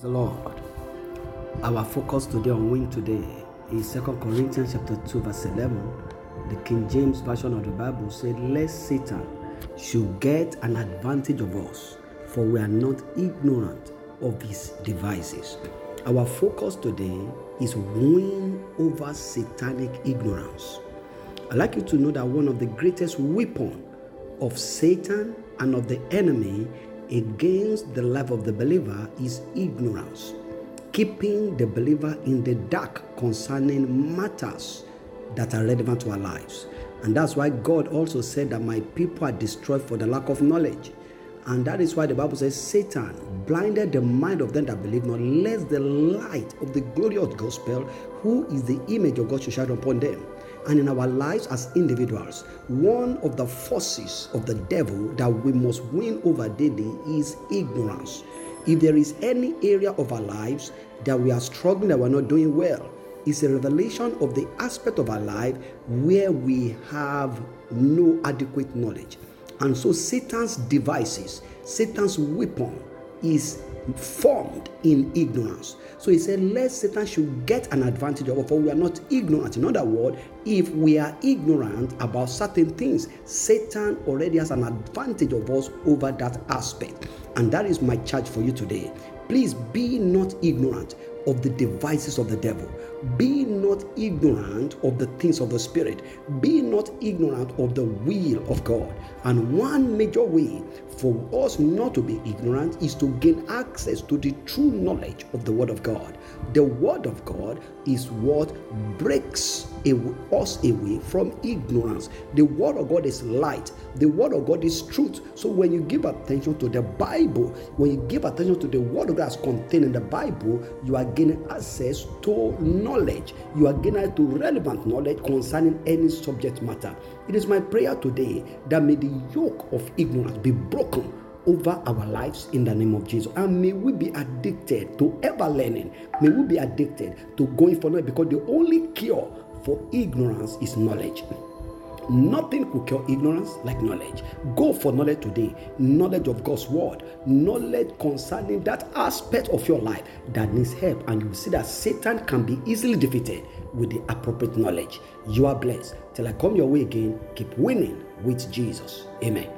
the Lord. Our focus today on win today is 2 Corinthians chapter 2, verse 11. The King James Version of the Bible said, Lest Satan should get an advantage of us, for we are not ignorant of his devices. Our focus today is win over satanic ignorance. I'd like you to know that one of the greatest weapon of Satan and of the enemy against the life of the believer is ignorance, keeping the believer in the dark concerning matters that are relevant to our lives. And that's why God also said that my people are destroyed for the lack of knowledge. And that is why the Bible says Satan blinded the mind of them that believe not, lest the light of the glorious gospel, who is the image of God, should shine upon them. And in our lives as individuals, one of the forces of the devil that we must win over daily is ignorance. If there is any area of our lives that we are struggling, that we're not doing well, it's a revelation of the aspect of our life where we have no adequate knowledge. And so Satan's devices, Satan's weapon is formed in ignorance. So he said, Lest Satan should get an advantage of us, for we are not ignorant. In other words, if we are ignorant about certain things, Satan already has an advantage of us over that aspect. And that is my charge for you today. Please be not ignorant of the devices of the devil. Be not ignorant of the things of the Spirit. Be not ignorant of the will of God. And one major way for us not to be ignorant is to gain access to the true knowledge of the Word of God. The Word of God is what breaks us away from ignorance. The Word of God is light, the Word of God is truth. So when you give attention to the Bible, when you give attention to the Word of God as contained in the Bible, you are gaining access to knowledge. You are gaining to relevant knowledge concerning any subject matter. It is my prayer today that may the yoke of ignorance be broken over our lives in the name of Jesus. And may we be addicted to ever learning. May we be addicted to going for knowledge because the only cure for ignorance is knowledge. Nothing could cure ignorance like knowledge. Go for knowledge today. Knowledge of God's word. Knowledge concerning that aspect of your life that needs help. And you see that Satan can be easily defeated with the appropriate knowledge. You are blessed. Till I come your way again, keep winning with Jesus. Amen.